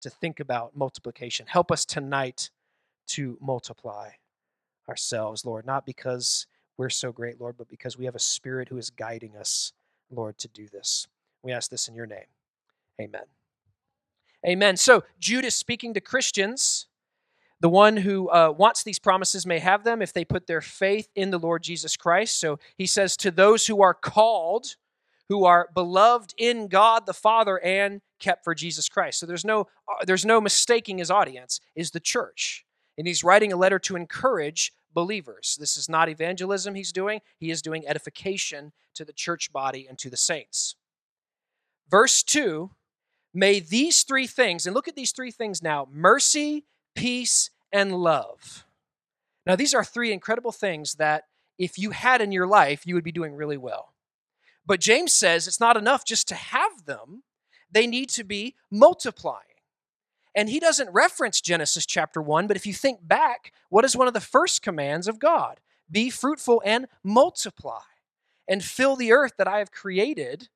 to think about multiplication. Help us tonight to multiply ourselves, Lord, not because we're so great, Lord, but because we have a spirit who is guiding us, Lord, to do this. We ask this in your name. Amen. Amen. So, Jude is speaking to Christians. The one who uh, wants these promises may have them if they put their faith in the Lord Jesus Christ. So, he says, To those who are called, who are beloved in God the Father and kept for Jesus Christ. So there's no uh, there's no mistaking his audience is the church. And he's writing a letter to encourage believers. This is not evangelism he's doing, he is doing edification to the church body and to the saints. Verse 2 May these three things, and look at these three things now mercy, peace, and love. Now, these are three incredible things that if you had in your life, you would be doing really well. But James says it's not enough just to have them, they need to be multiplying. And he doesn't reference Genesis chapter 1, but if you think back, what is one of the first commands of God? Be fruitful and multiply and fill the earth that I have created,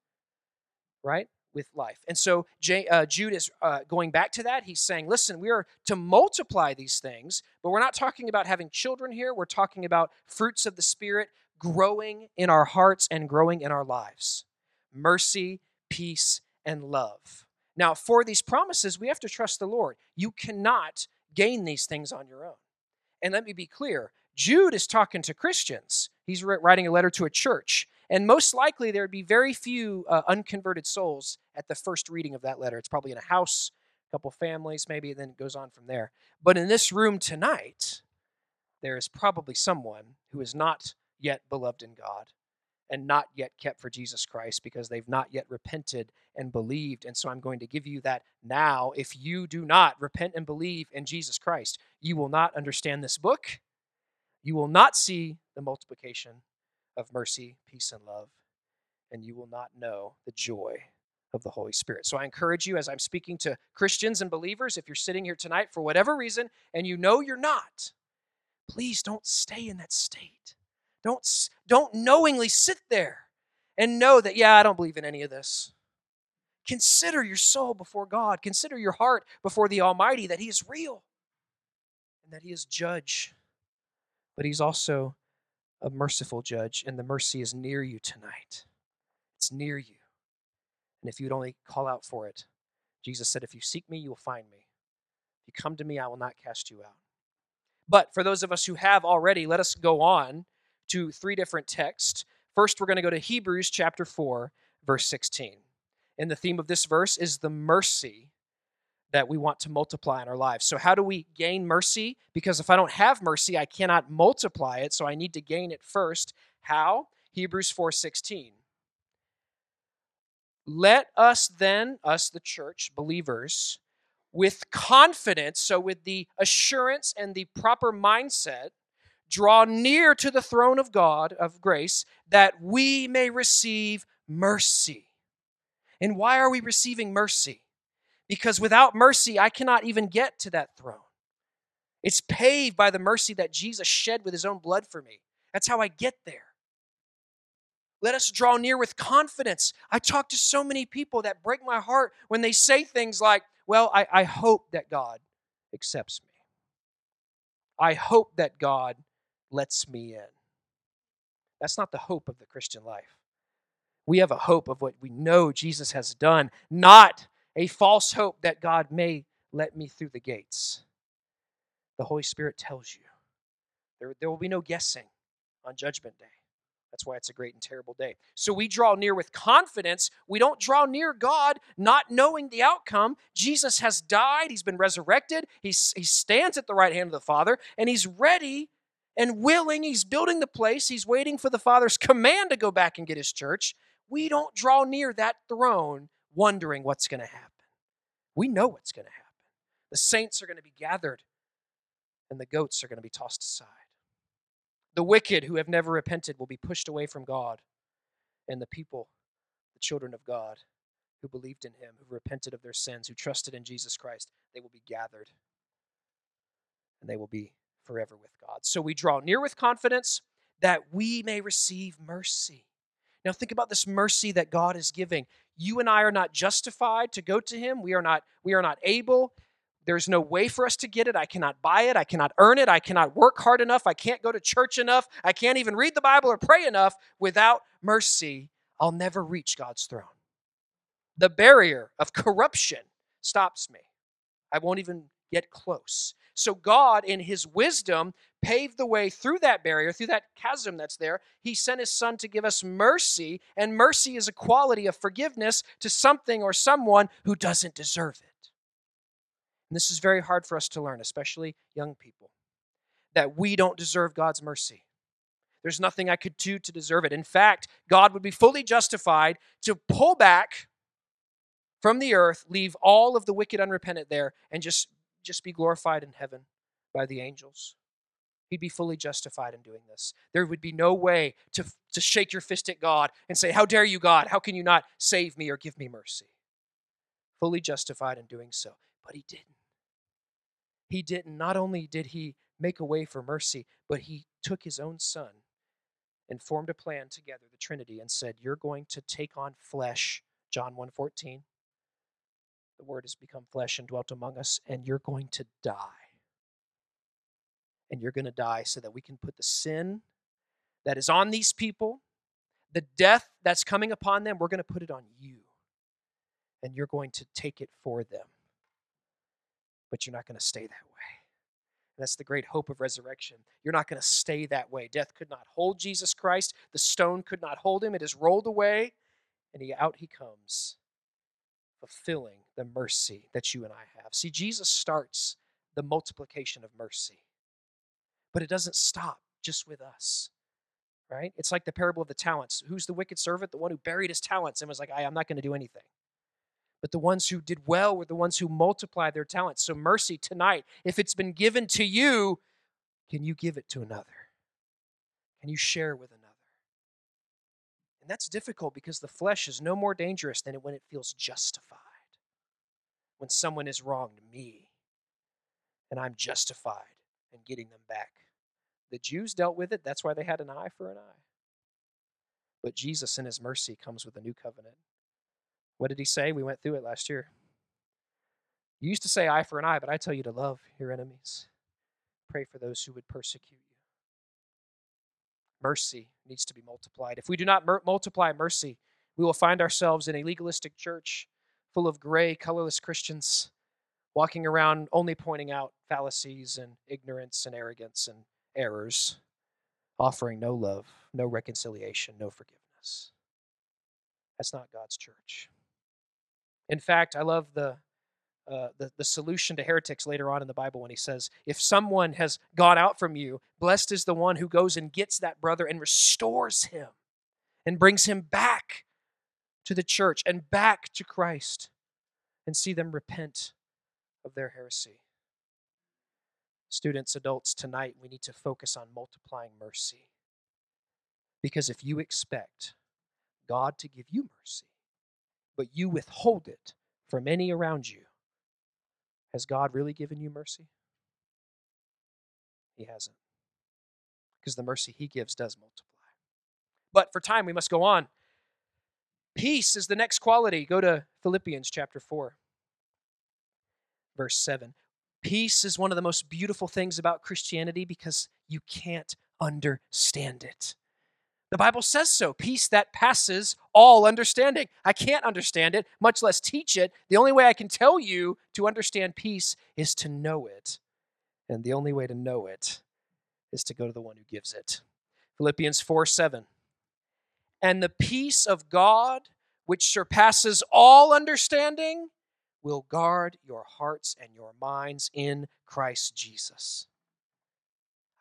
right, with life. And so uh, Jude is uh, going back to that. He's saying, listen, we are to multiply these things, but we're not talking about having children here. We're talking about fruits of the Spirit growing in our hearts and growing in our lives mercy, peace, and love. Now, for these promises, we have to trust the Lord. You cannot gain these things on your own. And let me be clear Jude is talking to Christians, he's writing a letter to a church. And most likely, there would be very few uh, unconverted souls at the first reading of that letter. It's probably in a house, a couple families, maybe, and then it goes on from there. But in this room tonight, there is probably someone who is not yet beloved in God and not yet kept for Jesus Christ because they've not yet repented and believed. And so I'm going to give you that now. If you do not repent and believe in Jesus Christ, you will not understand this book. You will not see the multiplication of mercy, peace, and love. And you will not know the joy of the Holy Spirit. So I encourage you, as I'm speaking to Christians and believers, if you're sitting here tonight for whatever reason and you know you're not, please don't stay in that state. Don't, don't knowingly sit there and know that, yeah, I don't believe in any of this. Consider your soul before God. Consider your heart before the Almighty that He is real and that He is judge. But He's also a merciful judge, and the mercy is near you tonight. It's near you. And if you'd only call out for it, Jesus said, If you seek me, you will find me. If you come to me, I will not cast you out. But for those of us who have already, let us go on to three different texts. First, we're going to go to Hebrews chapter 4, verse 16. And the theme of this verse is the mercy that we want to multiply in our lives. So, how do we gain mercy? Because if I don't have mercy, I cannot multiply it, so I need to gain it first. How? Hebrews 4:16. Let us then, us the church, believers, with confidence, so with the assurance and the proper mindset, draw near to the throne of God of grace that we may receive mercy. And why are we receiving mercy? Because without mercy, I cannot even get to that throne. It's paved by the mercy that Jesus shed with his own blood for me. That's how I get there. Let us draw near with confidence. I talk to so many people that break my heart when they say things like, Well, I, I hope that God accepts me. I hope that God lets me in. That's not the hope of the Christian life. We have a hope of what we know Jesus has done, not a false hope that God may let me through the gates. The Holy Spirit tells you. There, there will be no guessing on Judgment Day. That's why it's a great and terrible day. So we draw near with confidence. We don't draw near God not knowing the outcome. Jesus has died, He's been resurrected, He's, He stands at the right hand of the Father, and He's ready and willing. He's building the place. He's waiting for the Father's command to go back and get his church. We don't draw near that throne wondering what's going to happen. We know what's going to happen. The saints are going to be gathered, and the goats are going to be tossed aside. The wicked who have never repented will be pushed away from God, and the people, the children of God, who believed in him, who repented of their sins, who trusted in Jesus Christ, they will be gathered, and they will be forever with God. So we draw near with confidence that we may receive mercy. Now think about this mercy that God is giving. You and I are not justified to go to him. We are not we are not able. There's no way for us to get it. I cannot buy it. I cannot earn it. I cannot work hard enough. I can't go to church enough. I can't even read the Bible or pray enough. Without mercy, I'll never reach God's throne. The barrier of corruption stops me. I won't even get close. So, God, in His wisdom, paved the way through that barrier, through that chasm that's there. He sent His Son to give us mercy, and mercy is a quality of forgiveness to something or someone who doesn't deserve it. And this is very hard for us to learn, especially young people, that we don't deserve God's mercy. There's nothing I could do to deserve it. In fact, God would be fully justified to pull back from the earth, leave all of the wicked unrepentant there, and just, just be glorified in heaven by the angels. He'd be fully justified in doing this. There would be no way to, to shake your fist at God and say, How dare you, God? How can you not save me or give me mercy? Fully justified in doing so. But he didn't he didn't, not only did he make a way for mercy, but he took his own son and formed a plan together, the Trinity, and said, You're going to take on flesh, John 1:14. The word has become flesh and dwelt among us, and you're going to die. And you're going to die so that we can put the sin that is on these people, the death that's coming upon them, we're going to put it on you. And you're going to take it for them but you're not going to stay that way. And that's the great hope of resurrection. You're not going to stay that way. Death could not hold Jesus Christ. The stone could not hold him. It is rolled away, and he out he comes, fulfilling the mercy that you and I have. See, Jesus starts the multiplication of mercy, but it doesn't stop just with us. Right? It's like the parable of the talents. Who's the wicked servant? The one who buried his talents and was like, I'm not going to do anything but the ones who did well were the ones who multiplied their talents. So, mercy tonight, if it's been given to you, can you give it to another? Can you share with another? And that's difficult because the flesh is no more dangerous than when it feels justified. When someone is wronged me and I'm justified in getting them back. The Jews dealt with it, that's why they had an eye for an eye. But Jesus, in his mercy, comes with a new covenant. What did he say? We went through it last year. You used to say eye for an eye, but I tell you to love your enemies. Pray for those who would persecute you. Mercy needs to be multiplied. If we do not mer- multiply mercy, we will find ourselves in a legalistic church full of gray, colorless Christians walking around only pointing out fallacies and ignorance and arrogance and errors, offering no love, no reconciliation, no forgiveness. That's not God's church. In fact, I love the, uh, the, the solution to heretics later on in the Bible when he says, If someone has gone out from you, blessed is the one who goes and gets that brother and restores him and brings him back to the church and back to Christ and see them repent of their heresy. Students, adults, tonight we need to focus on multiplying mercy. Because if you expect God to give you mercy, but you withhold it from any around you, has God really given you mercy? He hasn't. Because the mercy he gives does multiply. But for time, we must go on. Peace is the next quality. Go to Philippians chapter 4, verse 7. Peace is one of the most beautiful things about Christianity because you can't understand it. The Bible says so peace that passes all understanding. I can't understand it, much less teach it. The only way I can tell you to understand peace is to know it. And the only way to know it is to go to the one who gives it. Philippians 4 7. And the peace of God, which surpasses all understanding, will guard your hearts and your minds in Christ Jesus.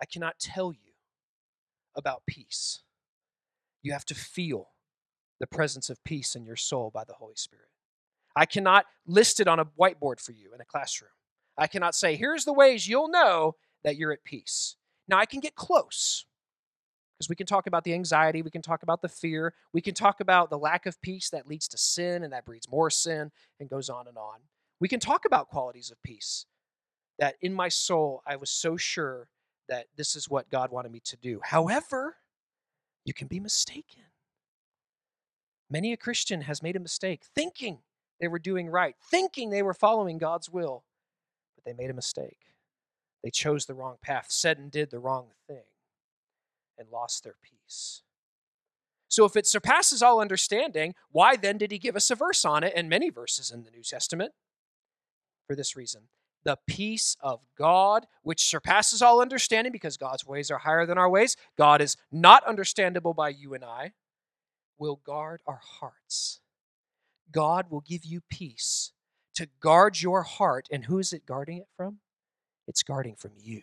I cannot tell you about peace you have to feel the presence of peace in your soul by the Holy Spirit. I cannot list it on a whiteboard for you in a classroom. I cannot say, here's the ways you'll know that you're at peace. Now, I can get close because we can talk about the anxiety, we can talk about the fear, we can talk about the lack of peace that leads to sin and that breeds more sin and goes on and on. We can talk about qualities of peace that in my soul I was so sure that this is what God wanted me to do. However, you can be mistaken. Many a Christian has made a mistake thinking they were doing right, thinking they were following God's will, but they made a mistake. They chose the wrong path, said and did the wrong thing, and lost their peace. So, if it surpasses all understanding, why then did he give us a verse on it and many verses in the New Testament? For this reason the peace of God, which surpasses all understanding because God's ways are higher than our ways, God is not understandable by you and I, will guard our hearts. God will give you peace to guard your heart. And who is it guarding it from? It's guarding from you.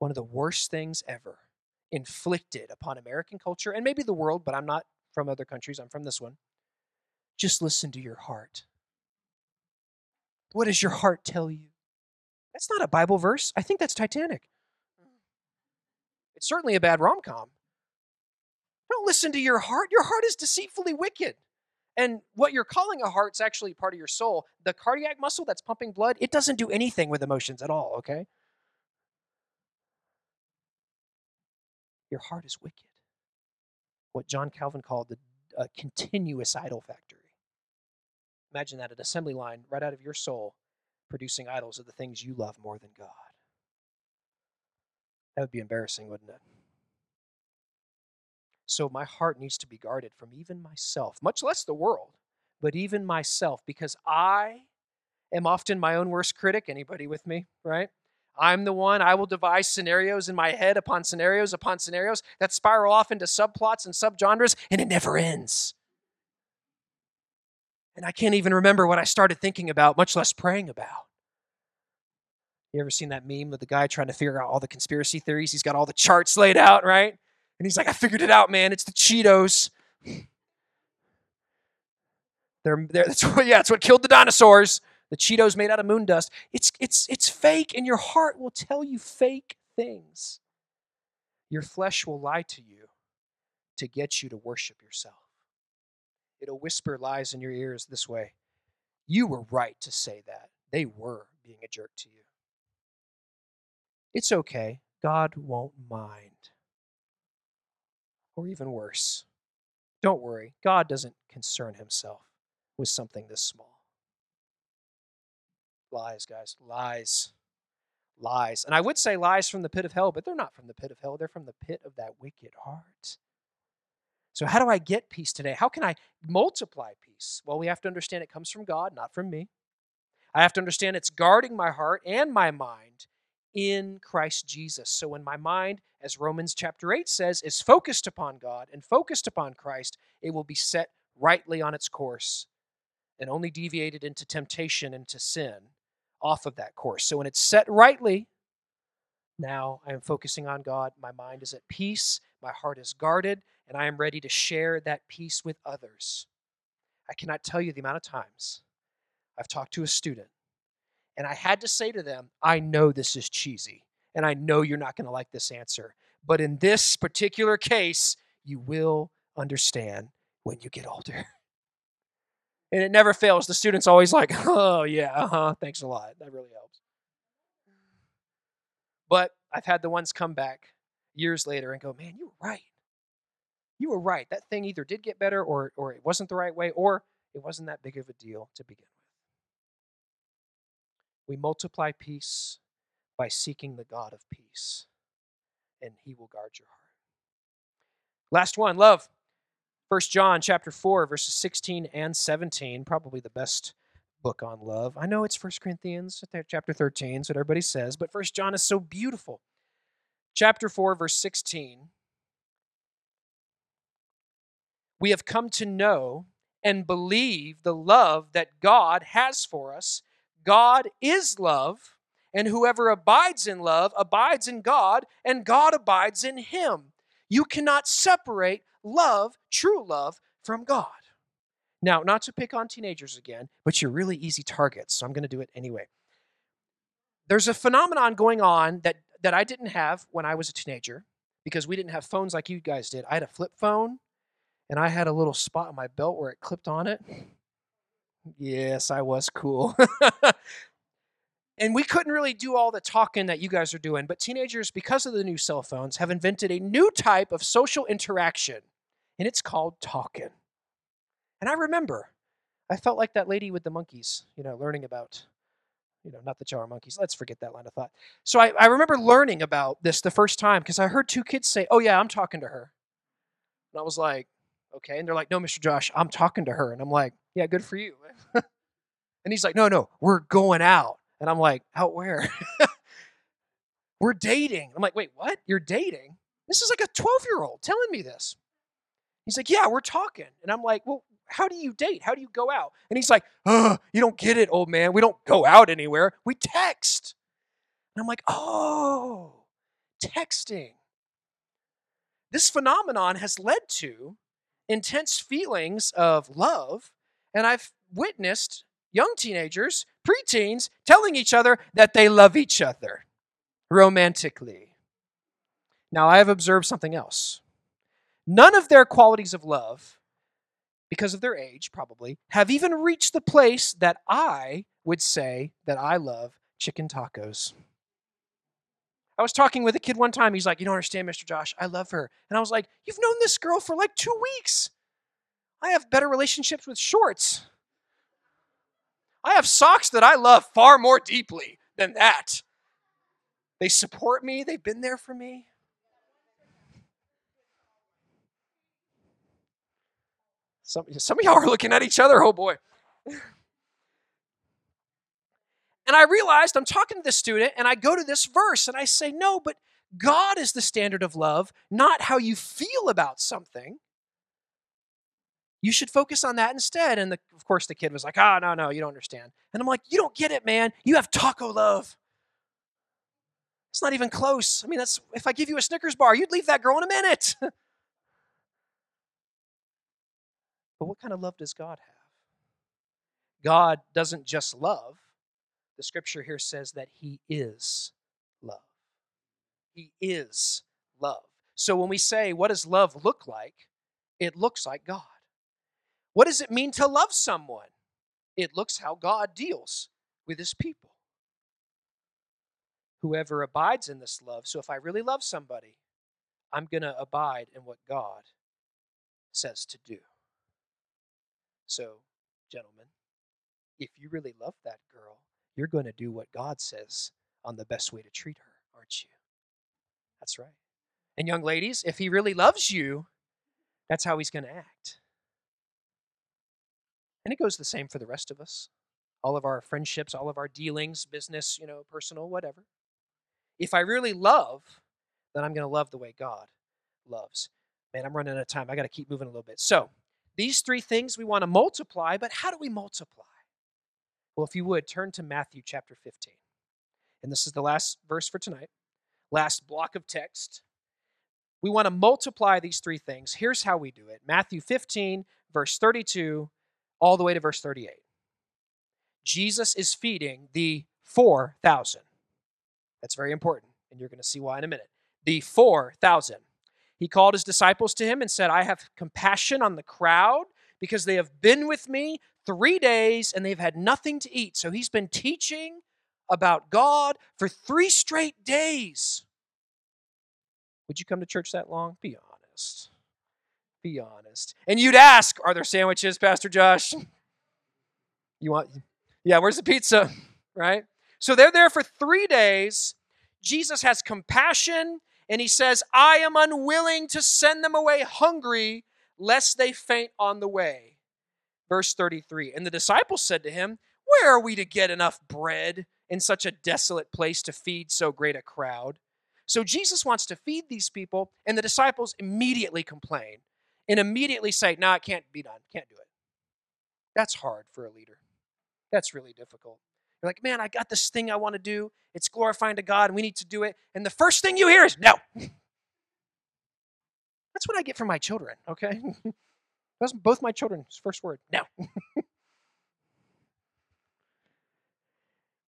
One of the worst things ever inflicted upon American culture and maybe the world, but I'm not from other countries, I'm from this one. Just listen to your heart. What does your heart tell you? That's not a Bible verse. I think that's Titanic. It's certainly a bad rom com. Don't listen to your heart. Your heart is deceitfully wicked. And what you're calling a heart's actually part of your soul. The cardiac muscle that's pumping blood, it doesn't do anything with emotions at all, okay? Your heart is wicked. What John Calvin called the uh, continuous idol factory. Imagine that an assembly line right out of your soul producing idols of the things you love more than God. That would be embarrassing, wouldn't it? So my heart needs to be guarded from even myself, much less the world, but even myself, because I am often my own worst critic. Anybody with me, right? I'm the one, I will devise scenarios in my head upon scenarios upon scenarios that spiral off into subplots and subgenres, and it never ends. And I can't even remember what I started thinking about, much less praying about. You ever seen that meme with the guy trying to figure out all the conspiracy theories? He's got all the charts laid out, right? And he's like, I figured it out, man. It's the Cheetos. They're, they're, that's what, yeah, it's what killed the dinosaurs. The Cheetos made out of moon dust. It's, it's, it's fake, and your heart will tell you fake things. Your flesh will lie to you to get you to worship yourself. It'll whisper lies in your ears this way You were right to say that. They were being a jerk to you. It's okay. God won't mind. Or even worse, don't worry. God doesn't concern himself with something this small. Lies, guys. Lies. Lies. And I would say lies from the pit of hell, but they're not from the pit of hell. They're from the pit of that wicked heart. So, how do I get peace today? How can I multiply peace? Well, we have to understand it comes from God, not from me. I have to understand it's guarding my heart and my mind in Christ Jesus. So, when my mind, as Romans chapter 8 says, is focused upon God and focused upon Christ, it will be set rightly on its course and only deviated into temptation and to sin off of that course. So, when it's set rightly, now I am focusing on God. My mind is at peace. My heart is guarded and I am ready to share that peace with others. I cannot tell you the amount of times I've talked to a student and I had to say to them, I know this is cheesy and I know you're not going to like this answer, but in this particular case, you will understand when you get older. And it never fails. The student's always like, oh, yeah, uh huh, thanks a lot. That really helps. But I've had the ones come back years later and go, man, you were right you were right. That thing either did get better or, or it wasn't the right way or it wasn't that big of a deal to begin with. We multiply peace by seeking the God of peace, and he will guard your heart. Last one, love. 1 John chapter 4 verses 16 and 17, probably the best book on love. I know it's 1 Corinthians chapter 13, so everybody says, but 1 John is so beautiful. Chapter 4 verse 16 we have come to know and believe the love that God has for us. God is love, and whoever abides in love abides in God, and God abides in him. You cannot separate love, true love, from God. Now, not to pick on teenagers again, but you're really easy targets, so I'm going to do it anyway. There's a phenomenon going on that, that I didn't have when I was a teenager because we didn't have phones like you guys did. I had a flip phone and I had a little spot on my belt where it clipped on it. Yes, I was cool. and we couldn't really do all the talking that you guys are doing, but teenagers, because of the new cell phones, have invented a new type of social interaction. and it's called talking. And I remember, I felt like that lady with the monkeys, you know, learning about, you know, not the jar monkeys. Let's forget that line of thought. So I, I remember learning about this the first time because I heard two kids say, Oh, yeah, I'm talking to her. And I was like, Okay. And they're like, No, Mr. Josh, I'm talking to her. And I'm like, Yeah, good for you. and he's like, No, no, we're going out. And I'm like, Out where? we're dating. I'm like, Wait, what? You're dating? This is like a 12 year old telling me this. He's like, Yeah, we're talking. And I'm like, Well, how do you date? How do you go out? And he's like, Oh, you don't get it, old man. We don't go out anywhere. We text. And I'm like, Oh, texting. This phenomenon has led to intense feelings of love. And I've witnessed young teenagers, preteens, telling each other that they love each other romantically. Now, I have observed something else. None of their qualities of love, because of their age probably, have even reached the place that I would say that I love chicken tacos. I was talking with a kid one time. He's like, You don't understand, Mr. Josh. I love her. And I was like, You've known this girl for like two weeks. I have better relationships with shorts. I have socks that I love far more deeply than that. They support me, they've been there for me. Some, some of y'all are looking at each other, oh boy. and I realized I'm talking to this student, and I go to this verse and I say, No, but God is the standard of love, not how you feel about something. You should focus on that instead. And the, of course, the kid was like, Oh, no, no, you don't understand. And I'm like, You don't get it, man. You have taco love. It's not even close. I mean, that's if I give you a Snickers bar, you'd leave that girl in a minute. But what kind of love does God have? God doesn't just love. The scripture here says that He is love. He is love. So when we say, what does love look like? It looks like God. What does it mean to love someone? It looks how God deals with His people. Whoever abides in this love. So if I really love somebody, I'm going to abide in what God says to do. So, gentlemen, if you really love that girl, you're going to do what God says on the best way to treat her, aren't you? That's right. And, young ladies, if he really loves you, that's how he's going to act. And it goes the same for the rest of us. All of our friendships, all of our dealings, business, you know, personal, whatever. If I really love, then I'm going to love the way God loves. Man, I'm running out of time. I got to keep moving a little bit. So, these three things we want to multiply, but how do we multiply? Well, if you would, turn to Matthew chapter 15. And this is the last verse for tonight, last block of text. We want to multiply these three things. Here's how we do it Matthew 15, verse 32, all the way to verse 38. Jesus is feeding the 4,000. That's very important, and you're going to see why in a minute. The 4,000. He called his disciples to him and said, I have compassion on the crowd because they have been with me three days and they've had nothing to eat. So he's been teaching about God for three straight days. Would you come to church that long? Be honest. Be honest. And you'd ask, Are there sandwiches, Pastor Josh? You want, yeah, where's the pizza? Right? So they're there for three days. Jesus has compassion and he says, I am unwilling to send them away hungry, lest they faint on the way. Verse 33 And the disciples said to him, Where are we to get enough bread in such a desolate place to feed so great a crowd? So Jesus wants to feed these people, and the disciples immediately complain and immediately say, No, it can't be done. Can't do it. That's hard for a leader. That's really difficult. You're like, man, I got this thing I want to do. It's glorifying to God, we need to do it. And the first thing you hear is no. That's what I get from my children, okay? That's both my children's first word no.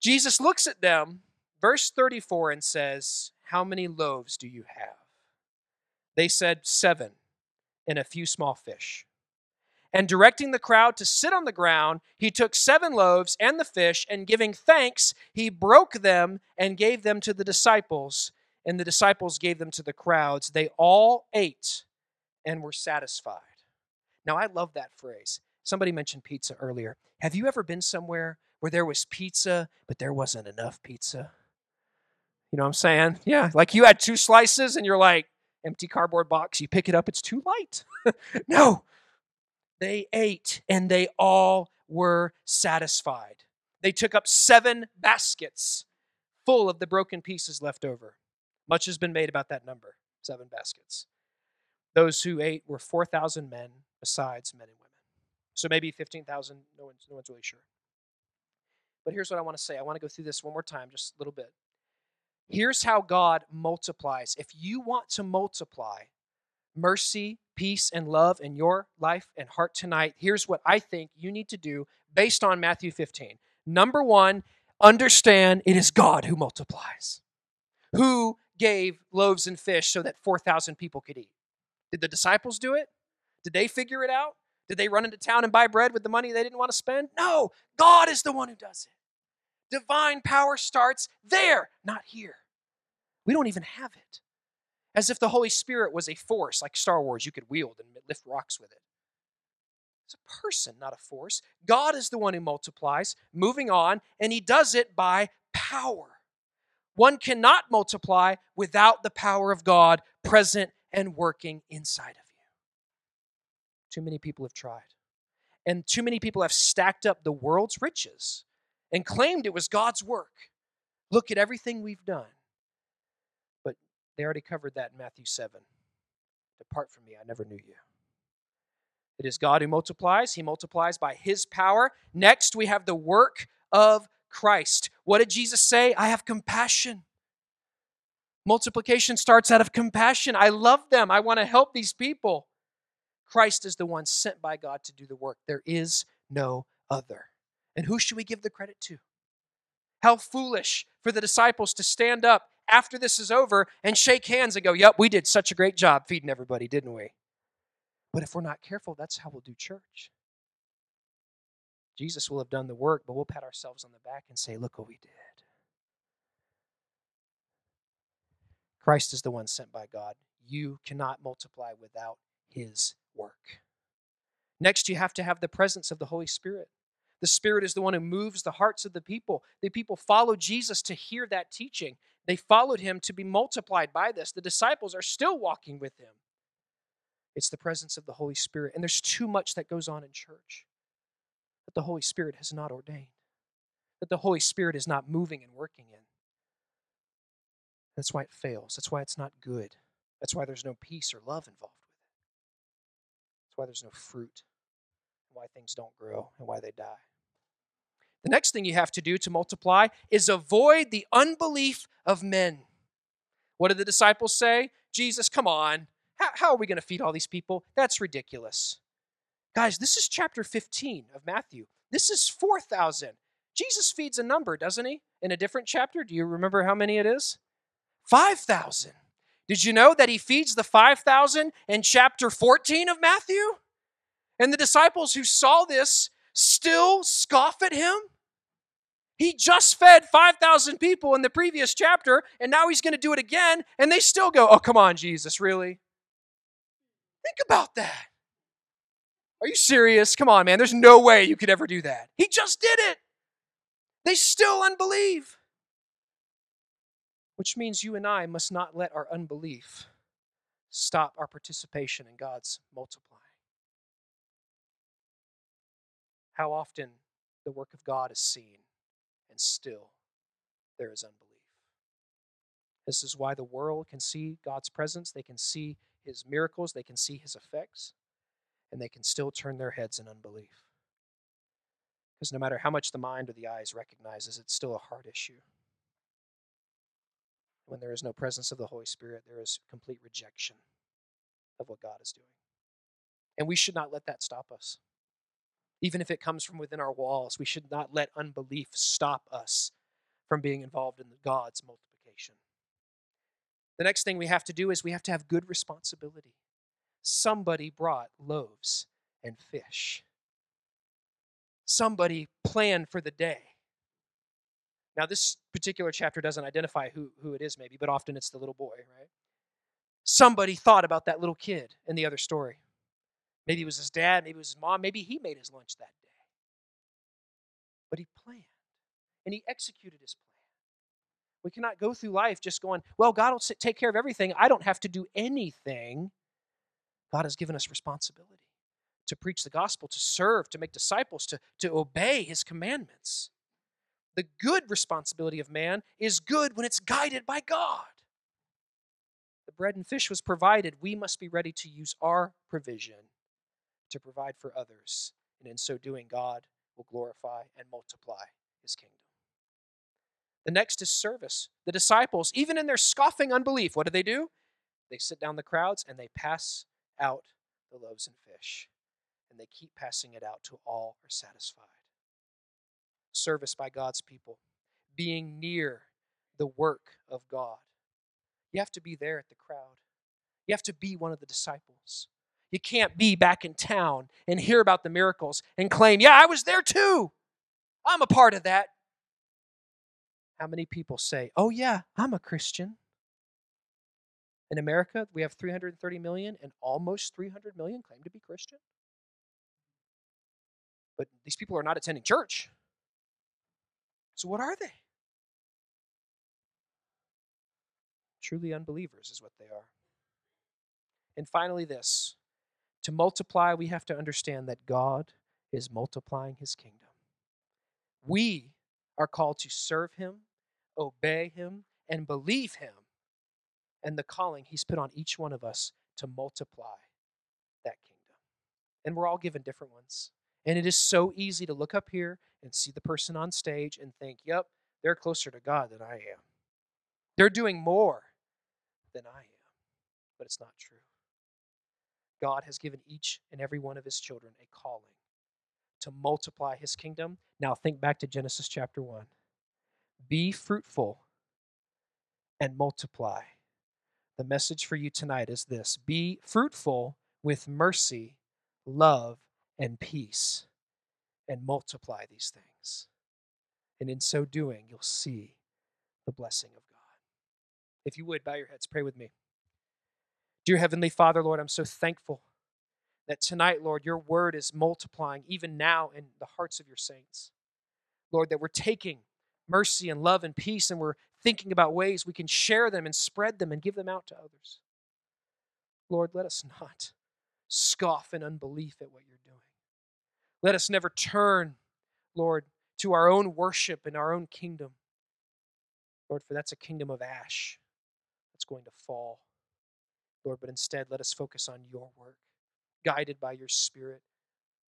Jesus looks at them, verse 34, and says, How many loaves do you have? They said, Seven, and a few small fish. And directing the crowd to sit on the ground, he took seven loaves and the fish, and giving thanks, he broke them and gave them to the disciples. And the disciples gave them to the crowds. They all ate and were satisfied. Now, I love that phrase. Somebody mentioned pizza earlier. Have you ever been somewhere where there was pizza, but there wasn't enough pizza? You know what I'm saying? Yeah, like you had two slices and you're like, empty cardboard box, you pick it up, it's too light. no, they ate and they all were satisfied. They took up seven baskets full of the broken pieces left over. Much has been made about that number seven baskets. Those who ate were 4,000 men, besides men and women. So maybe 15,000, no one's, no one's really sure. But here's what I want to say I want to go through this one more time, just a little bit. Here's how God multiplies. If you want to multiply mercy, peace, and love in your life and heart tonight, here's what I think you need to do based on Matthew 15. Number one, understand it is God who multiplies, who gave loaves and fish so that 4,000 people could eat. Did the disciples do it? Did they figure it out? Did they run into town and buy bread with the money they didn't want to spend? No, God is the one who does it. Divine power starts there, not here. We don't even have it. As if the Holy Spirit was a force like Star Wars you could wield and lift rocks with it. It's a person, not a force. God is the one who multiplies, moving on, and he does it by power. One cannot multiply without the power of God present and working inside of you. Too many people have tried. And too many people have stacked up the world's riches and claimed it was God's work. Look at everything we've done. But they already covered that in Matthew 7. Depart from me, I never knew you. It is God who multiplies. He multiplies by his power. Next, we have the work of Christ. What did Jesus say? I have compassion. Multiplication starts out of compassion. I love them. I want to help these people. Christ is the one sent by God to do the work. There is no other. And who should we give the credit to? How foolish for the disciples to stand up after this is over and shake hands and go, Yep, we did such a great job feeding everybody, didn't we? But if we're not careful, that's how we'll do church. Jesus will have done the work, but we'll pat ourselves on the back and say, Look what we did. Christ is the one sent by God. You cannot multiply without his work. Next, you have to have the presence of the Holy Spirit. The Spirit is the one who moves the hearts of the people. The people follow Jesus to hear that teaching. They followed him to be multiplied by this. The disciples are still walking with him. It's the presence of the Holy Spirit. And there's too much that goes on in church that the Holy Spirit has not ordained, that the Holy Spirit is not moving and working in. That's why it fails. That's why it's not good. That's why there's no peace or love involved with it. That's why there's no fruit, why things don't grow, and why they die. The next thing you have to do to multiply is avoid the unbelief of men. What did the disciples say? Jesus, come on. How, how are we going to feed all these people? That's ridiculous. Guys, this is chapter 15 of Matthew. This is 4,000. Jesus feeds a number, doesn't he? In a different chapter. Do you remember how many it is? 5,000. Did you know that he feeds the 5,000 in chapter 14 of Matthew? And the disciples who saw this still scoff at him? He just fed 5,000 people in the previous chapter, and now he's going to do it again, and they still go, Oh, come on, Jesus, really? Think about that. Are you serious? Come on, man. There's no way you could ever do that. He just did it. They still unbelieve. Which means you and I must not let our unbelief stop our participation in God's multiplying. How often the work of God is seen and still there is unbelief. This is why the world can see God's presence, they can see his miracles, they can see his effects, and they can still turn their heads in unbelief. Because no matter how much the mind or the eyes recognizes, it's still a heart issue. When there is no presence of the Holy Spirit, there is complete rejection of what God is doing. And we should not let that stop us. Even if it comes from within our walls, we should not let unbelief stop us from being involved in God's multiplication. The next thing we have to do is we have to have good responsibility. Somebody brought loaves and fish. Somebody planned for the day. Now, this particular chapter doesn't identify who, who it is, maybe, but often it's the little boy, right? somebody thought about that little kid in the other story. Maybe it was his dad, maybe it was his mom, maybe he made his lunch that day. But he planned and he executed his plan. We cannot go through life just going, well, God will take care of everything. I don't have to do anything. God has given us responsibility to preach the gospel, to serve, to make disciples, to, to obey his commandments. The good responsibility of man is good when it's guided by God. The bread and fish was provided. We must be ready to use our provision to provide for others. And in so doing, God will glorify and multiply his kingdom. The next is service. The disciples, even in their scoffing unbelief, what do they do? They sit down the crowds and they pass out the loaves and fish. And they keep passing it out till all are satisfied. Service by God's people, being near the work of God. You have to be there at the crowd. You have to be one of the disciples. You can't be back in town and hear about the miracles and claim, yeah, I was there too. I'm a part of that. How many people say, oh, yeah, I'm a Christian? In America, we have 330 million, and almost 300 million claim to be Christian. But these people are not attending church. So, what are they? Truly unbelievers is what they are. And finally, this to multiply, we have to understand that God is multiplying his kingdom. We are called to serve him, obey him, and believe him and the calling he's put on each one of us to multiply that kingdom. And we're all given different ones. And it is so easy to look up here and see the person on stage and think, yep, they're closer to God than I am. They're doing more than I am. But it's not true. God has given each and every one of his children a calling to multiply his kingdom. Now think back to Genesis chapter 1. Be fruitful and multiply. The message for you tonight is this Be fruitful with mercy, love, and peace, and multiply these things. And in so doing, you'll see the blessing of God. If you would, bow your heads, pray with me. Dear Heavenly Father, Lord, I'm so thankful that tonight, Lord, your word is multiplying even now in the hearts of your saints. Lord, that we're taking mercy and love and peace and we're thinking about ways we can share them and spread them and give them out to others. Lord, let us not scoff in unbelief at what you're doing. Let us never turn, Lord, to our own worship and our own kingdom. Lord, for that's a kingdom of ash that's going to fall. Lord, but instead let us focus on your work, guided by your Spirit,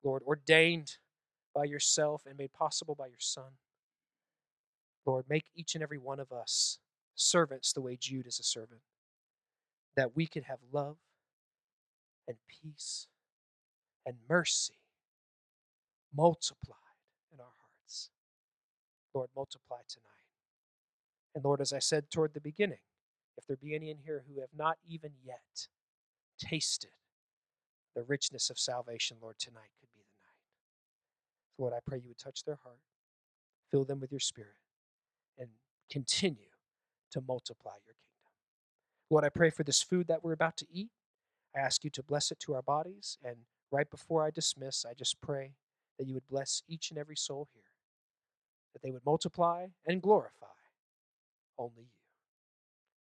Lord, ordained by yourself and made possible by your Son. Lord, make each and every one of us servants the way Jude is a servant, that we could have love and peace and mercy multiplied in our hearts. Lord, multiply tonight. And Lord, as I said toward the beginning, if there be any in here who have not even yet tasted the richness of salvation, Lord, tonight could be the night. Lord, I pray you would touch their heart, fill them with your spirit, and continue to multiply your kingdom. Lord, I pray for this food that we're about to eat. I ask you to bless it to our bodies. And right before I dismiss, I just pray that you would bless each and every soul here, that they would multiply and glorify only you